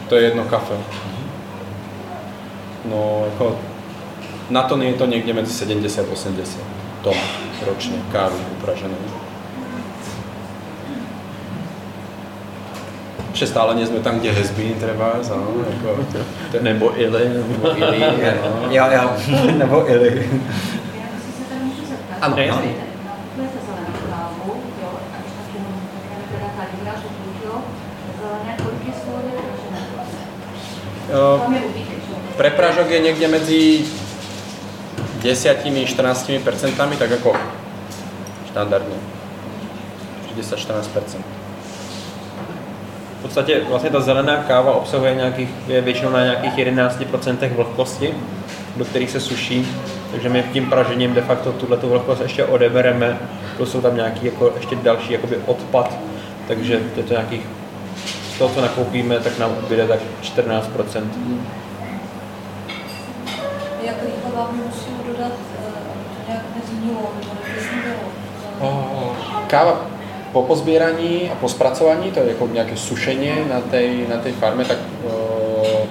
To je jedno kafe. No, ako na to je to niekde medzi 70-80 tón ročne kávy upraženej. Ešte stále nie sme tam, kde has been trebárs, áno, ako... Nebo ili. Nebo ili, no. Jo, jo, nebo ili. Já jestli se tady můžu zeptat. Ano, ano. Kupujete zelenou kávu, jo, a když tak jenom také teda kalibra, že půl kilo zelené, kolik je z toho vypražené? Jo? Prepražok je niekde medzi 10-14 percentami, tak ako štandardne. 10-14 V podstatě vlastně ta zelená káva obsahuje nějakých, je většinou na nějakých 11% vlhkosti, do kterých se suší, takže my tím pražením de facto tuhle vlhkost ještě odebereme, to jsou tam nějaký jako ještě další jakoby odpad, takže je to nějakých, toho, co nakoupíme, tak nám ubyde tak 14%. Jak rychle vám ji musí dodat, eh, to nějak nebo? Káva po pozbieraní a po spracovaní, to je ako nejaké sušenie na tej, na tej farme, tak uh,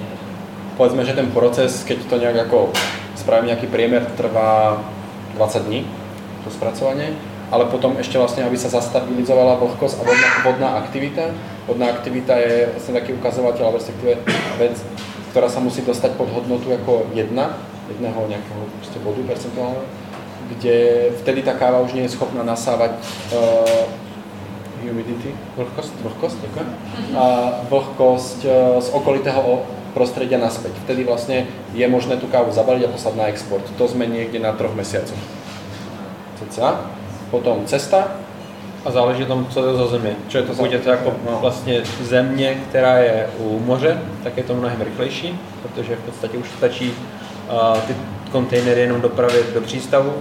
povedzme, že ten proces, keď to nejak ako spravím nejaký priemer, trvá 20 dní, to spracovanie, ale potom ešte vlastne, aby sa zastabilizovala vlhkosť a vodná, vodná aktivita. Vodná aktivita je vlastne taký ukazovateľ, alebo respektíve vec, ktorá sa musí dostať pod hodnotu ako jedna, jedného nejakého proste bodu percentuálneho, kde vtedy tá káva už nie je schopná nasávať uh, humidity, vlhkosť, vlhkosť, ďakujem, a vlhkosť uh, z okolitého prostredia naspäť. Vtedy vlastne je možné tú kávu zabaliť a poslať na export. To sme niekde na troch mesiacoch. Cca. Potom cesta, A záleží tom, co je za země. Čo je to Pokud je to jako no. vlastně země, která je u moře, tak je to mnohem rychlejší, protože v podstatě už stačí a, ty kontejnery jenom dopravit do přístavu,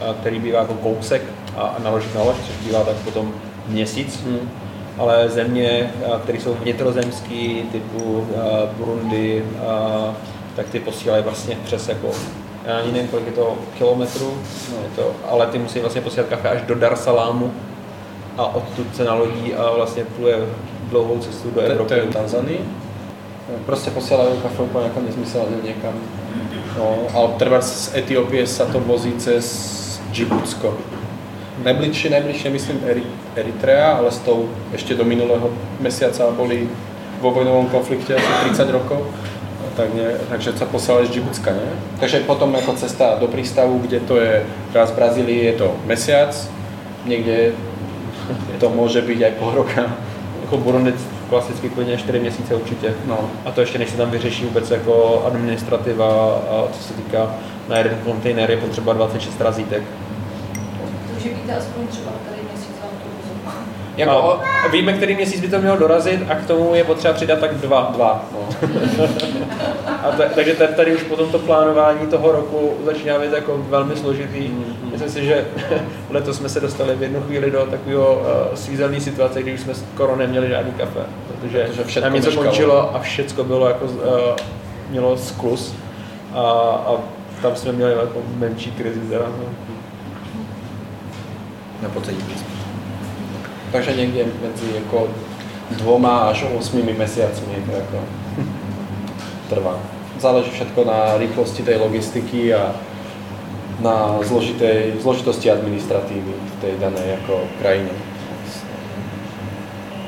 a, který bývá jako kousek a, a naložit na loď, což bývá tak potom měsíc. Hmm. Ale země, a, které jsou vnitrozemský, typu a, Burundi, a, tak ty posílají vlastně přes jako já ani nevím, kolik je to kilometrů, No. je to, ale ty musí vlastně posílat kafe až do Dar Salámu a odtud se nalodí a vlastně pluje dlouhou cestu do to Evropy. je v Tanzanii. Proste posielajú kafe úplne ako nezmyselne niekam. No, ale treba z Etiópie sa to vozí cez Džibutsko. Najbližšie, najbližšie myslím Eri- Eritrea, ale s tou ešte do minulého mesiaca boli vo vojnovom konflikte asi 30 rokov. Tak ne, takže sa posielali z Džibutska, ne? Takže potom ako cesta do prístavu, kde to je, teraz v Brazílii je to mesiac, niekde to môže byť aj pol roka. Jako Burundi klasicky klidně 4 měsíce určitě. No. A to ještě než se tam vyřeší vůbec jako administrativa a co se týká na jeden kontejner je potřeba 26 razítek. Takže víte aspoň třeba tady měsíc vám to uzum. Jako, A víme, který měsíc by to mělo dorazit a k tomu je potřeba přidat tak dva. dva, no. A ta, takže tady, tady už potom to plánování toho roku začíná být jako velmi složitý. Mhm. Myslím si, že letos jsme se dostali v jednu chvíli do takového uh, svízelné situace, kdy už jsme skoro neměli žádný kafe, protože, Protože nám něco končilo a všecko bylo jako, uh, mělo sklus. A, a tam jsme měli jako menší krizi. Teda, no. Na podzemí. Takže někde mezi jako dvoma až osmými mesiacmi to jako trvá. Záleží všetko na rýchlosti tej logistiky a na zložitej, zložitosti administratívy v tej danej jako krajine.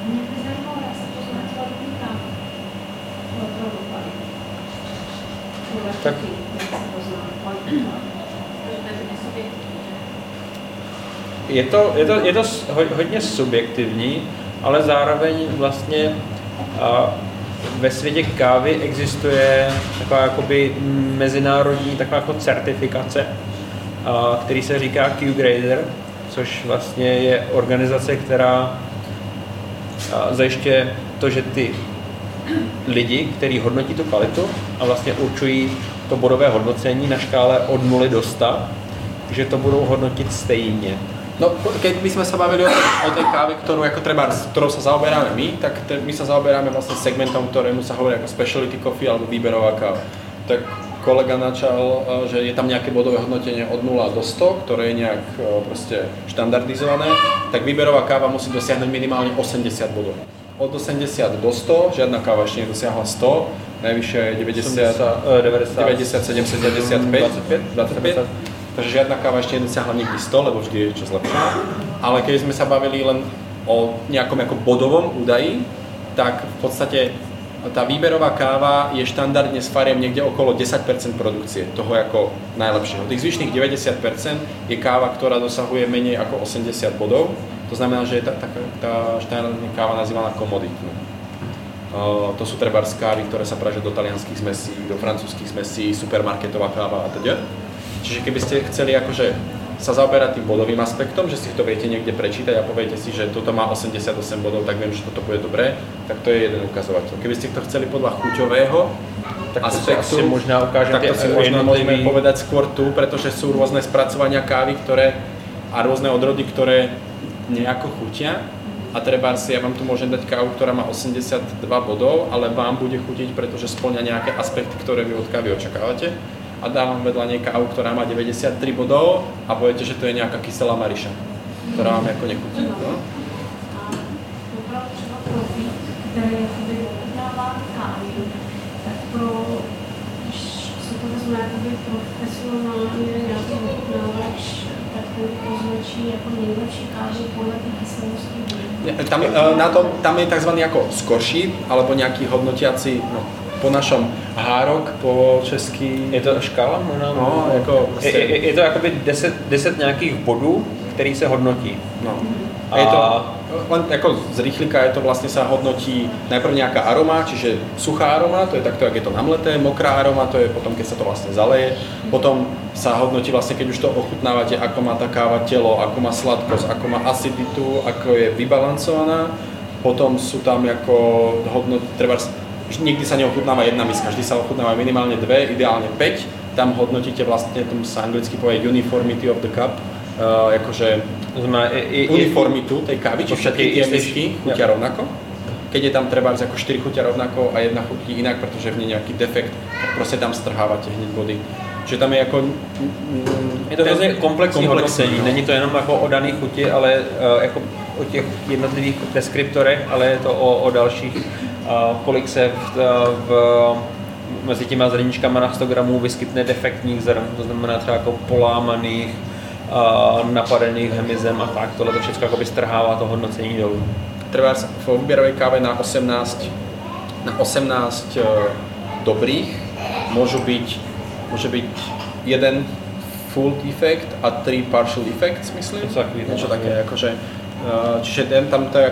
Mě by zajímalo, jak se to zlepšilo týká produkty. Tak. Jak se to zná, kvalitu. Takže to je hodně subjektivní, že? Je to, je to, je to hodně subjektivní, ale zároveň vlastně a, ve světě kávy existuje taková jakoby mezinárodní taková jako certifikace, a, který se říká Q-Grader, což vlastně je organizace, která zajišťuje to, že ty lidi, kteří hodnotí tu kvalitu a vlastně určují to bodové hodnocení na škále od 0 do 100, že to budou hodnotit stejně. No, keď by sme sa bavili o, o tej káve, ktorú, ako treba, s ktorou sa zaoberáme my, tak te, my sa zaoberáme vlastne segmentom, ktorému sa hovorí ako specialty coffee alebo výberová káva. Tak kolega načal, e, že je tam nejaké bodové hodnotenie od 0 do 100, ktoré je nejak e, proste štandardizované, tak výberová káva musí dosiahnuť minimálne 80 bodov. Od 80 do 100, žiadna káva ešte nedosiahla 100, najvyššia je 90, 90, 97, 75, 25, 25. Takže žiadna káva ešte nedosiahla nikdy 100, lebo vždy je čo zlepšené. Ale keď sme sa bavili len o nejakom ako bodovom údaji, tak v podstate tá výberová káva je štandardne s fariem niekde okolo 10% produkcie, toho ako najlepšieho. Tých zvyšných 90% je káva, ktorá dosahuje menej ako 80 bodov. To znamená, že je tá, tá, tá štandardná káva nazývaná komoditnou. Uh, to sú treba kávy, ktoré sa pražia do talianských zmesí, do francúzských zmesí, supermarketová káva a teda. Čiže keby ste chceli akože sa zaoberať tým bodovým aspektom, že si to viete niekde prečítať a poviete si, že toto má 88 bodov, tak viem, že toto bude dobré, tak to je jeden ukazovateľ. Keby ste to chceli podľa chuťového tak to si aspektu, asi možná ukáže tak to si možno môžeme povedať skôr tu, pretože sú rôzne spracovania kávy, ktoré a rôzne odrody, ktoré nejako chutia. A treba si, ja vám tu môžem dať kávu, ktorá má 82 bodov, ale vám bude chutiť, pretože splňa nejaké aspekty, ktoré vy od kávy očakávate. A dávam vedľa nej kávu, ktorá má 93 bodov a poviete, že to je nejaká kyselá mariša, ktorá vám ako nechutí. No? Nějaký jako. Tam, e, na tom, tam je tzv. ako skorší, alebo nejaký hodnotiaci, no, po našom hárok, po česky... Je to škála možná? No, jako je, prostě- je, je to jakoby 10, 10 nějakých bodů, který se hodnotí. No. A je to, len ako z rýchlika je to vlastne sa hodnotí najprv nejaká aroma, čiže suchá aroma, to je takto, jak je to namleté, mokrá aroma, to je potom, keď sa to vlastne zaleje. Potom sa hodnotí vlastne, keď už to ochutnávate, ako má tá káva telo, ako má sladkosť, ako má aciditu, ako je vybalancovaná. Potom sú tam ako hodnot, treba, nikdy sa neochutnáva jedna miska, vždy sa ochutnáva minimálne dve, ideálne 5. Tam hodnotíte vlastne, tomu sa anglicky povie uniformity of the cup, uh, akože To znamená, je, je, je, uniformitu tej kávy, či všetky tie misky chutia Ja. rovnako. Keď je tam treba ako 4 chutia rovnako a jedna chutí inak, pretože v nej nejaký defekt, tak proste tam strhávate hneď body. Čiže tam je jako... je to hrozně komplexní hodnocení, no. není to jenom jako o dané chuti, ale uh, jako o těch jednotlivých deskriptorech, ale je to o, o dalších, kolik se v, v, mezi těma zrničkama na 100 gramů vyskytne defektních zrn, to znamená třeba jako polámaných, uh, napadených hmyzem a tak, tohle to všechno jakoby strhává to hodnocení dolů. Treba vo výberovej káve na 18, na 18 e, dobrých môžu byť, môže byť jeden full defect a tri partial defects, myslím. Něco takového. Niečo také, akože, e, čiže ten, tam to je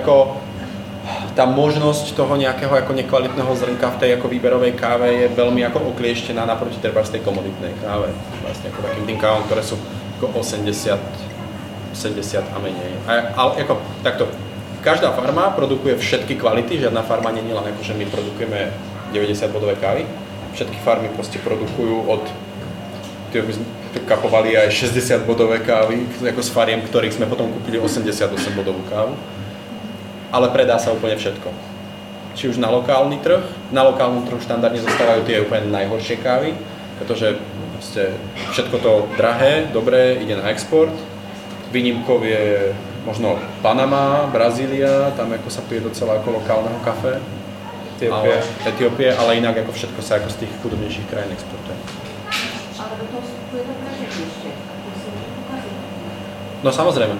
ako tá možnosť toho nejakého ako nekvalitného zrnka v tej ako výberovej káve je veľmi ako oklieštená naproti treba z tej komoditnej káve. Vlastne ako takým tým kávom, ktoré sú ako 80, 70 a menej. A, ale ako takto, každá farma produkuje všetky kvality, žiadna farma je len ako, že my produkujeme 90 bodové kávy. Všetky farmy proste produkujú od Tyjo, my sme tu kapovali aj 60 bodové kávy, ako s fariem, ktorých sme potom kúpili 88 bodovú kávu. Ale predá sa úplne všetko. Či už na lokálny trh, na lokálnom trhu štandardne zostávajú tie úplne najhoršie kávy, pretože Proste všetko to drahé, dobré, ide na export. Výnimkov je možno Panama, Brazília, tam ako sa pije docela ako lokálneho kafe. Etiópie. Ale, Etiópie, ale inak ako všetko sa ako z tých chudobnejších krajín exportuje. Ale do toho vstupuje to pokazit. No samozrejme.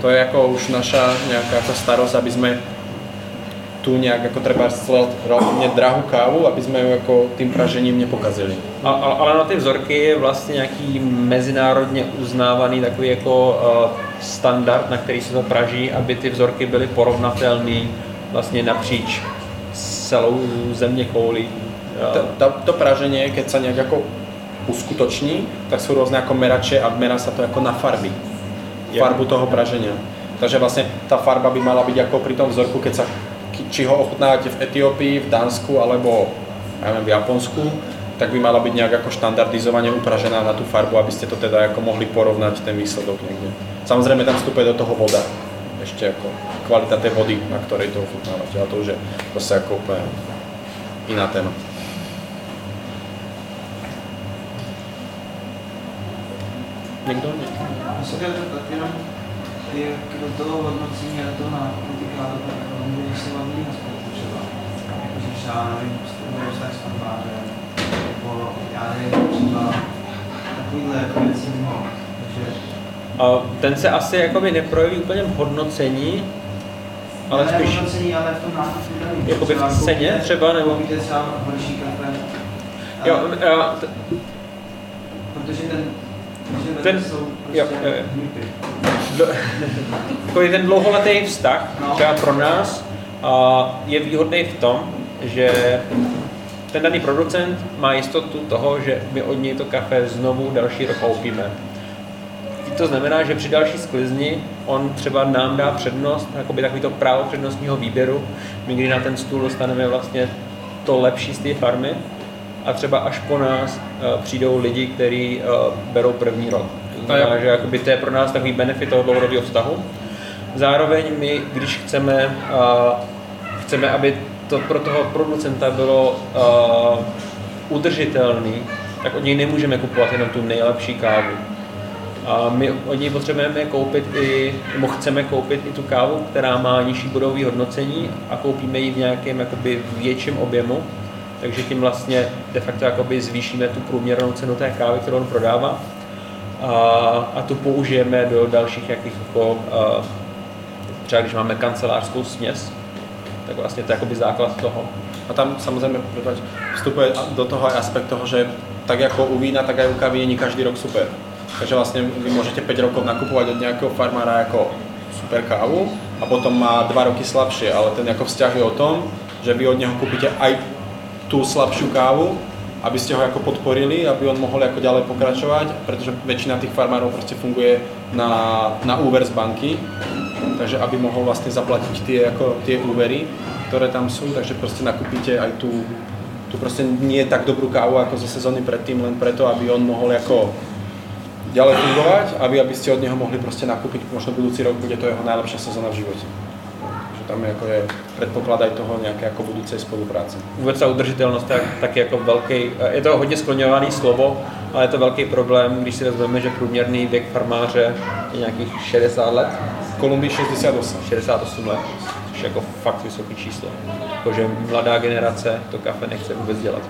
To je ako už naša nejaká ako starosť, aby sme tu nejak ako treba relatívne drahú kávu, aby sme ju ako tým pražením nepokazili. A, a, ale na ty vzorky je vlastně nějaký mezinárodně uznávaný takový jako uh, standard, na který se to praží, aby ty vzorky byly porovnatelné vlastně napříč celou země koulí. To, to, to praženie, keď sa nejak ako uskutoční, tak sú rôzne ako merače a merá sa to ako na farby. Farbu toho praženia. Takže vlastne tá farba by mala byť ako pri tom vzorku, keď sa, či ho ochutnávate v Etiópii, v Dánsku alebo ja neviem, v Japonsku, tak by mala byť nejak ako štandardizovane upražená na tú farbu, aby ste to teda ako mohli porovnať ten výsledok niekde. Samozrejme tam vstupuje do toho voda. Ešte ako kvalita tej vody, na ktorej to ochutnávate, ale to už je zase ako úplne iná téma. Někdo? Já se chtěl zeptat jenom, jak do toho hodnocení a do toho nákupu kávy, tak když se vám na spolu třeba, jakože třeba, nevím, studují se s nebo já nevím, třeba takovýhle jako věcí mimo, takže ten se asi jakoby neprojeví úplně v hodnocení, ale ne spíš hodnocení, ale v tom nákupu. Jakoby v ceně třeba, nebo- Koupíte třeba horší kafe, jo, t- protože ten, Ten- jo, jo, jo. ten dlouholetý vztah, třeba pro nás, je výhodný v tom, že ten daný producent má jistotu toho, že my od něj to kafe znovu další rok koupíme. To znamená, že při další sklizni on třeba nám dá přednost, jakoby takový to právo přednostního výběru, my kdy na ten stůl dostaneme vlastně to lepší z té farmy a třeba až po nás uh, přijdou lidi, kteří uh, berou první rok. To znamená, že jakoby to je pro nás takový benefit toho dlouhodobého vztahu. Zároveň my, když chceme, uh, chceme, aby to pro toho producenta bylo uh, udržitelný, tak od něj nemůžeme kupovat jenom tu nejlepší kávu. A my od něj potřebujeme koupit i, nebo chceme koupit i tu kávu, která má nižší bodové hodnocení a koupíme ji v nějakém jakoby větším objemu, takže tím vlastně de facto jakoby zvýšíme tu průměrnou cenu té kávy, kterou on prodává a, a tu použijeme do dalších jakých jako, třeba když máme kancelářskou směs, tak vlastně to je jakoby základ toho. A tam samozrejme prepáč, vstupuje do toho aspekt toho, že tak ako u vína, tak aj u kávy není každý rok super. Takže vlastne vy môžete 5 rokov nakupovať od nejakého farmára ako super kávu a potom má 2 roky slabšie, ale ten ako vzťah je o tom, že vy od neho kúpite aj tú slabšiu kávu, aby ste ho ako podporili, aby on mohol ako ďalej pokračovať, pretože väčšina tých farmárov proste funguje na, na úver z banky, takže aby mohol vlastne zaplatiť tie, ako, tie úvery, ktoré tam sú, takže proste nakúpite aj tú, tú proste nie tak dobrú kávu ako zo sezóny predtým, len preto, aby on mohol ako ďalej fungovať, aby, aby ste od neho mohli proste nakúpiť, možno budúci rok bude to jeho najlepšia sezóna v živote. Tam je, ako je predpoklad aj toho nejaké ako budúcej spolupráce. Vůbec ta udržitelnost tak, tak jako velký, je to hodně skloňovaný slovo, ale je to velký problém, když si vezmeme, že průměrný věk farmáře je nějakých 60 let, V Kolumbii 68. 68 let, což je jako fakt vysoké číslo. Jakože mladá generace to kafe nechce vůbec dělat.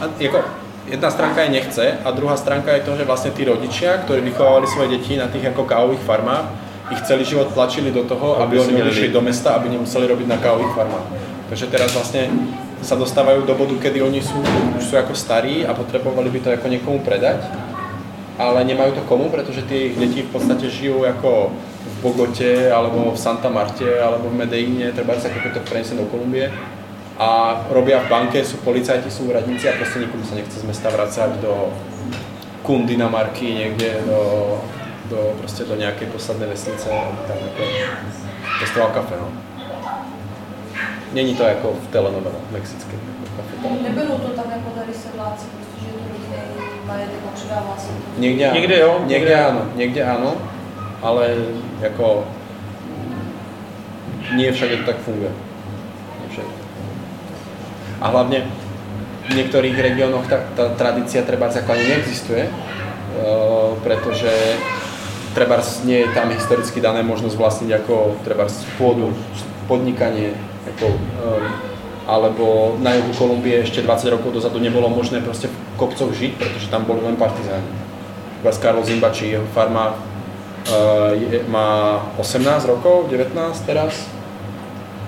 A jako, jedna stránka je nechce a druhá stránka je to, že vlastne tí rodičia, ktorí vychovávali svoje deti na tých ako kávových farmách, ich celý život tlačili do toho, aby, Aby oni byť. do mesta, aby nemuseli robiť na kávových farmách. Takže teraz vlastne sa dostávajú do bodu, kedy oni sú, už sú ako starí a potrebovali by to ako niekomu predať, ale nemajú to komu, pretože tie ich deti v podstate žijú ako v Bogote, alebo v Santa Marte, alebo v Medellíne, treba sa keď to prenesem do Kolumbie a robia v banke, sú policajti, sú úradníci a proste nikomu sa nechce z mesta vracať do Kundinamarky niekde, do, do, proste do nejakej poslednej vesnice, aby tam ako pestoval kafe, no. Není to jako v telenovele mexické. Jako kafe. Neberou to tak jako tady sedláci, protože je to rodinný majetek a předává se to. Áno. Niekde jo, niekde niekde áno, niekde áno, ale jako nie všade to tak funguje. A hlavne v niektorých regiónoch tá, tá tradícia treba ako ani neexistuje, uh, pretože treba nie je tam historicky dané možnosť vlastniť ako treba pôdu, podnikanie, ako, um, alebo na juhu Kolumbie ešte 20 rokov dozadu nebolo možné proste v kopcoch žiť, pretože tam boli len partizáni. Vás Carlos Zimbači, jeho farma uh, je, má 18 rokov, 19 teraz,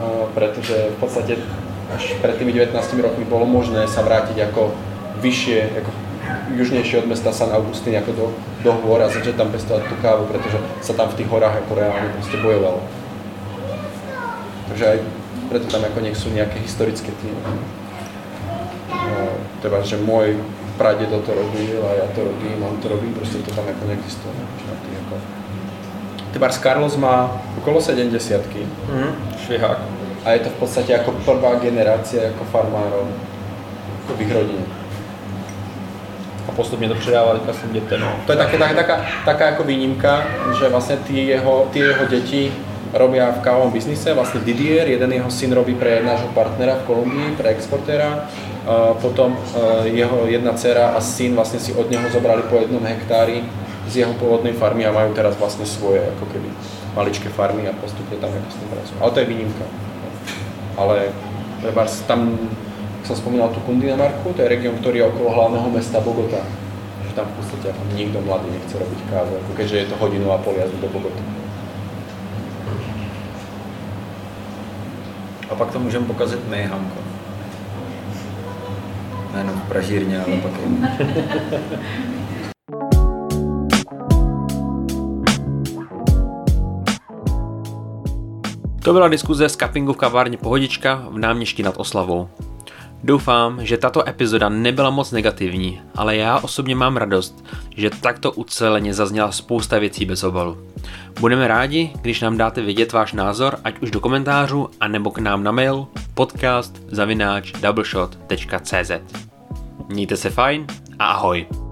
uh, pretože v podstate až pred tými 19 rokmi bolo možné sa vrátiť ako vyššie, ako južnejšie od mesta San Augustín ako do, do hôr a začať tam pestovať tú kávu, pretože sa tam v tých horách ako reálne proste bojovalo. Takže aj preto tam ako nech sú nejaké historické tie. No, teda, že môj pradedo to robil a ja to robím, on to robí, proste to tam ako neexistuje. Ako... Tebars Carlos má okolo 70 Mhm, švihák. a je to v podstate ako prvá generácia ako farmárov v ich rodine. Postupně to předával teďka svým dětem. To je také, tak, taká, taká ako výnimka, že vlastne tí jeho, tí jeho deti robia v kávovom biznise, vlastne Didier, jeden jeho syn robí pre nášho partnera v Kolumbii, pre exportéra, potom uh, jeho jedna dcera a syn vlastne si od neho zobrali po jednom hektári z jeho pôvodnej farmy a majú teraz vlastne svoje ako keby maličké farmy a postupne tam ako s tým pracujú. Ale to je výnimka. Ale tam, jak som spomínal tú Kundinamarku, to je región, ktorý je okolo hlavného mesta Bogota. Že tam v podstate ako nikto mladý nechce robiť kávu, ako keďže je to hodinu a pol jazdu do Bogoty. A pak to můžeme pokazit my, Hanko. Nejenom v pražírně, ale pak i... To byla diskuze z cuppingu v kavárně Pohodička v náměšti nad Oslavou. Doufám, že tato epizoda nebyla moc negativní, ale já osobně mám radost, že takto uceleně zazněla spousta věcí bez obalu. Budeme rádi, když nám dáte vědět váš názor, ať už do komentářů, anebo k nám na mail podcast zavináč doubleshot.cz Mějte se fajn a ahoj!